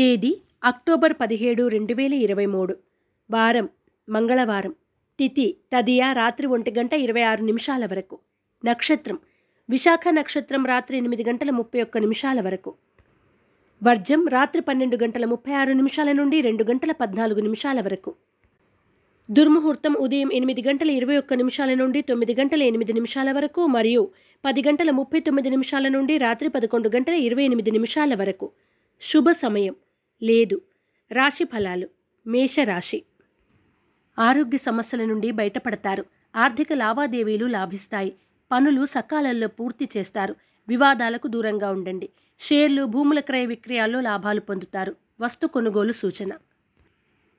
తేదీ అక్టోబర్ పదిహేడు రెండు వేల ఇరవై మూడు. వారం మంగళవారం. తిథి తదియా రాత్రి ఒంటి గంట ఇరవై ఆరు నిమిషాల వరకు. నక్షత్రం విశాఖ నక్షత్రం రాత్రి ఎనిమిది గంటల ముప్పై ఒక్క నిమిషాల వరకు. వర్జం రాత్రి పన్నెండు గంటల ముప్పై ఆరు నిమిషాల నుండి రెండు గంటల పద్నాలుగు నిమిషాల వరకు. దుర్ముహూర్తం ఉదయం ఎనిమిది గంటల ఇరవై ఒక్క నిమిషాల నుండి తొమ్మిది గంటల ఎనిమిది నిమిషాల వరకు మరియు పది గంటల ముప్పై తొమ్మిది నిమిషాల నుండి రాత్రి పదకొండు గంటల ఇరవై ఎనిమిది నిమిషాల వరకు. శుభ సమయం లేదు. రాశి ఫలాలు. మేషరాశి. ఆరోగ్య సమస్యల నుండి బయటపడతారు. ఆర్థిక లావాదేవీలు లాభిస్తాయి. పనులు సకాలంలో పూర్తి చేస్తారు. వివాదాలకు దూరంగా ఉండండి. షేర్లు భూముల క్రయ విక్రయాల్లో లాభాలు పొందుతారు. వస్తు కొనుగోలు సూచన.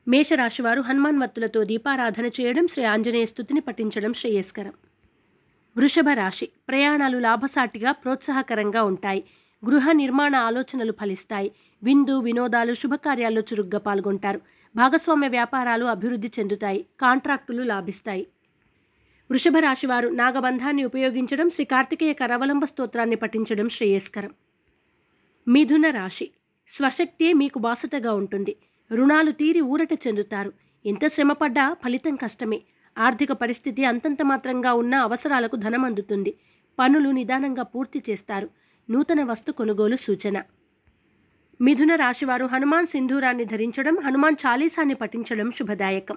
మేషరాశివారు హనుమాన్ వత్తులతో దీపారాధన చేయడం శ్రీ ఆంజనేయ స్థుతిని పఠించడం శ్రేయస్కరం. వృషభ రాశి ప్రయాణాలు లాభసాటిగా ప్రోత్సాహకరంగా ఉంటాయి. గృహ నిర్మాణ ఆలోచనలు ఫలిస్తాయి. విందు వినోదాలు శుభకార్యాల్లో చురుగ్గా పాల్గొంటారు. భాగస్వామ్య వ్యాపారాలు అభివృద్ధి చెందుతాయి. కాంట్రాక్టులు లాభిస్తాయి. వృషభ రాశివారు నాగబంధాన్ని ఉపయోగించడం శ్రీ కార్తికేయ కరవలంబ స్తోత్రాన్ని పఠించడం శ్రేయస్కరం. మిథున రాశి. స్వశక్తే మీకు బాసటగా ఉంటుంది. రుణాలు తీరి ఊరట చెందుతారు. ఎంత శ్రమపడ్డా ఫలితం కష్టమే. ఆర్థిక పరిస్థితి అంతంత మాత్రంగా ఉన్న అవసరాలకు ధనం అందుతుంది పనులు నిదానంగా పూర్తి చేస్తారు. నూతన వస్తు కొనుగోలు సూచన. మిథున రాశివారు హనుమాన్ సింధూరాన్ని ధరించడం హనుమాన్ చాలీసాన్ని పఠించడం శుభదాయకం.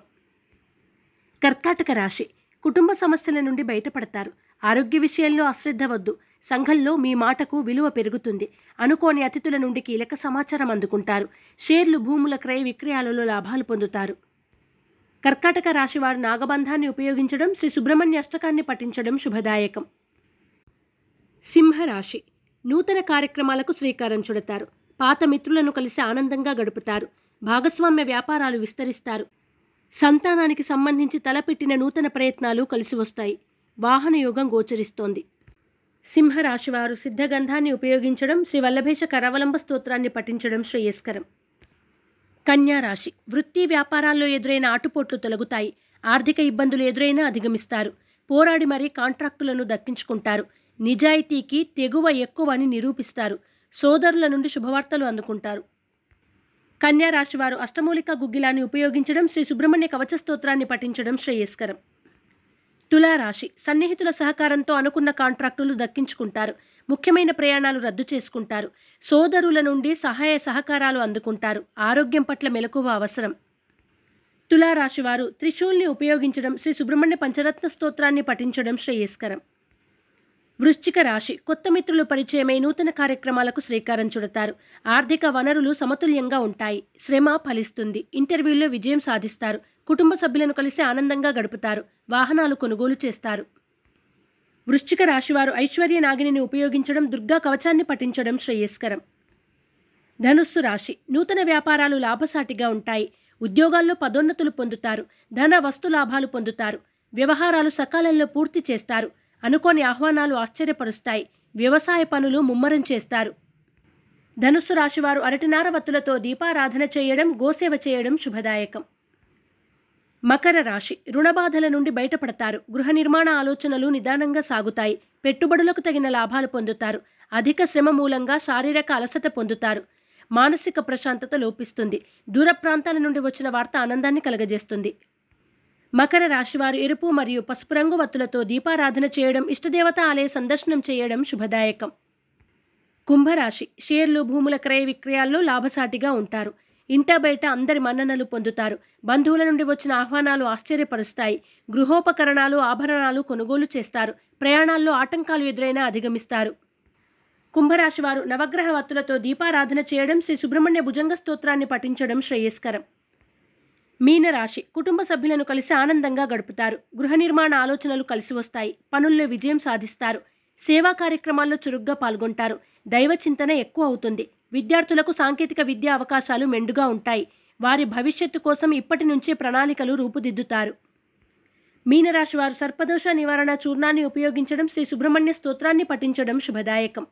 కర్కాటక రాశి కుటుంబ సమస్యల నుండి బయటపడతారు. ఆరోగ్య విషయంలో అశ్రద్ధ వద్దు. సంఘంలో మీ మాటకు విలువ పెరుగుతుంది. అనుకోని అతిథుల నుండి కీలక సమాచారం అందుకుంటారు. షేర్లు భూముల క్రయ విక్రయాలలో లాభాలు పొందుతారు. కర్కాటక రాశివారు నాగబంధాన్ని ఉపయోగించడం శ్రీ సుబ్రహ్మణ్య అష్టకాన్ని పఠించడం శుభదాయకం. సింహరాశి నూతన కార్యక్రమాలకు శ్రీకారం చుడతారు. పాత మిత్రులను కలిసి ఆనందంగా గడుపుతారు. భాగస్వామ్య వ్యాపారాలు విస్తరిస్తారు. సంతానానికి సంబంధించి తలపెట్టిన నూతన ప్రయత్నాలు కలిసి వస్తాయి. వాహన యోగం గోచరిస్తోంది. సింహరాశివారు సిద్ధగంధాన్ని ఉపయోగించడం శ్రీ వల్లభేష కరవలంబ స్తోత్రాన్ని పఠించడం శ్రేయస్కరం. కన్యా రాశి. వృత్తి వ్యాపారాల్లో ఎదురైన ఆటుపోట్లు తొలగుతాయి. ఆర్థిక ఇబ్బందులు ఎదురైనా అధిగమిస్తారు. పోరాడి మరీ కాంట్రాక్టులను దక్కించుకుంటారు. నిజాయితీకి తెగువ ఎక్కువ అని నిరూపిస్తారు. సోదరుల నుండి శుభవార్తలు అందుకుంటారు. కన్యా రాశివారు అష్టమూలిక గుగ్గిలాన్ని ఉపయోగించడం శ్రీ సుబ్రహ్మణ్య కవచ స్తోత్రాన్ని పఠించడం శ్రేయస్కరం. తులారాశి సన్నిహితుల సహకారంతో అనుకున్న కాంట్రాక్టులు దక్కించుకుంటారు. ముఖ్యమైన ప్రయాణాలు రద్దు చేసుకుంటారు. సోదరుల నుండి సహాయ సహకారాలు అందుకుంటారు. ఆరోగ్యం పట్ల మెలకువ అవసరం. తులారాశివారు త్రిశూల్ని ఉపయోగించడం శ్రీ సుబ్రహ్మణ్య పంచరత్న స్తోత్రాన్ని పఠించడం శ్రేయస్కరం. వృశ్చిక రాశి కొత్త మిత్రులు పరిచయమై నూతన కార్యక్రమాలకు శ్రీకారం చుడతారు. ఆర్థిక వనరులు సమతుల్యంగా ఉంటాయి. శ్రమ ఫలిస్తుంది. ఇంటర్వ్యూల్లో విజయం సాధిస్తారు. కుటుంబ సభ్యులను కలిసి ఆనందంగా గడుపుతారు. వాహనాలు కొనుగోలు చేస్తారు. వృశ్చిక రాశివారు ఐశ్వర్య నాగిని ఉపయోగించడం దుర్గా కవచాన్ని పఠించడం శ్రేయస్కరం. ధనుస్సు రాశి నూతన వ్యాపారాలు లాభసాటిగా ఉంటాయి. ఉద్యోగాల్లో పదోన్నతులు పొందుతారు. ధన వస్తు లాభాలు పొందుతారు. వ్యవహారాలు సకాలంలో పూర్తి చేస్తారు. అనుకోని ఆహ్వానాలు ఆశ్చర్యపరుస్తాయి. వ్యవసాయ పనులు ముమ్మరం చేస్తారు. ధనుస్సు రాశివారు అరటినార వత్తులతో దీపారాధన చేయడం గోసేవ చేయడం శుభదాయకం. మకర రాశి రుణబాధల నుండి బయటపడతారు. గృహ నిర్మాణ ఆలోచనలు నిదానంగా సాగుతాయి. పెట్టుబడులకు తగిన లాభాలు పొందుతారు. అధిక శ్రమ మూలంగా శారీరక అలసట పొందుతారు. మానసిక ప్రశాంతత లోపిస్తుంది. దూర ప్రాంతాల నుండి వచ్చిన వార్త ఆనందాన్ని కలగజేస్తుంది. మకర రాశివారు ఎరుపు మరియు పసుపు రంగు వత్తులతో దీపారాధన చేయడం ఇష్టదేవత ఆలయ సందర్శనం చేయడం శుభదాయకం. కుంభరాశి షేర్లు భూముల క్రయ విక్రయాల్లో లాభసాటిగా ఉంటారు. ఇంట బయట అందరి మన్ననలు పొందుతారు. బంధువుల నుండి వచ్చిన ఆహ్వానాలు ఆశ్చర్యపరుస్తాయి. గృహోపకరణాలు ఆభరణాలు కొనుగోలు చేస్తారు. ప్రయాణాల్లో ఆటంకాలు ఎదురైనా అధిగమిస్తారు. కుంభరాశివారు నవగ్రహ వత్తులతో దీపారాధన చేయడం శ్రీ సుబ్రహ్మణ్య భుజంగ స్తోత్రాన్ని పఠించడం శ్రేయస్కరం. మీనరాశి కుటుంబ సభ్యులను కలిసి ఆనందంగా గడుపుతారు. గృహ నిర్మాణ ఆలోచనలు కలిసి వస్తాయి. పనుల్లో విజయం సాధిస్తారు. సేవా కార్యక్రమాల్లో చురుగ్గా పాల్గొంటారు. దైవ చింతన ఎక్కువ అవుతుంది. విద్యార్థులకు సాంకేతిక విద్యా అవకాశాలు మెండుగా ఉంటాయి. వారి భవిష్యత్తు కోసం ఇప్పటి నుంచే ప్రణాళికలు రూపుదిద్దుతారు. మీనరాశి వారు సర్పదోష నివారణ చూర్ణాన్ని ఉపయోగించడం శ్రీ సుబ్రహ్మణ్య స్తోత్రాన్ని పఠించడం శుభదాయకం.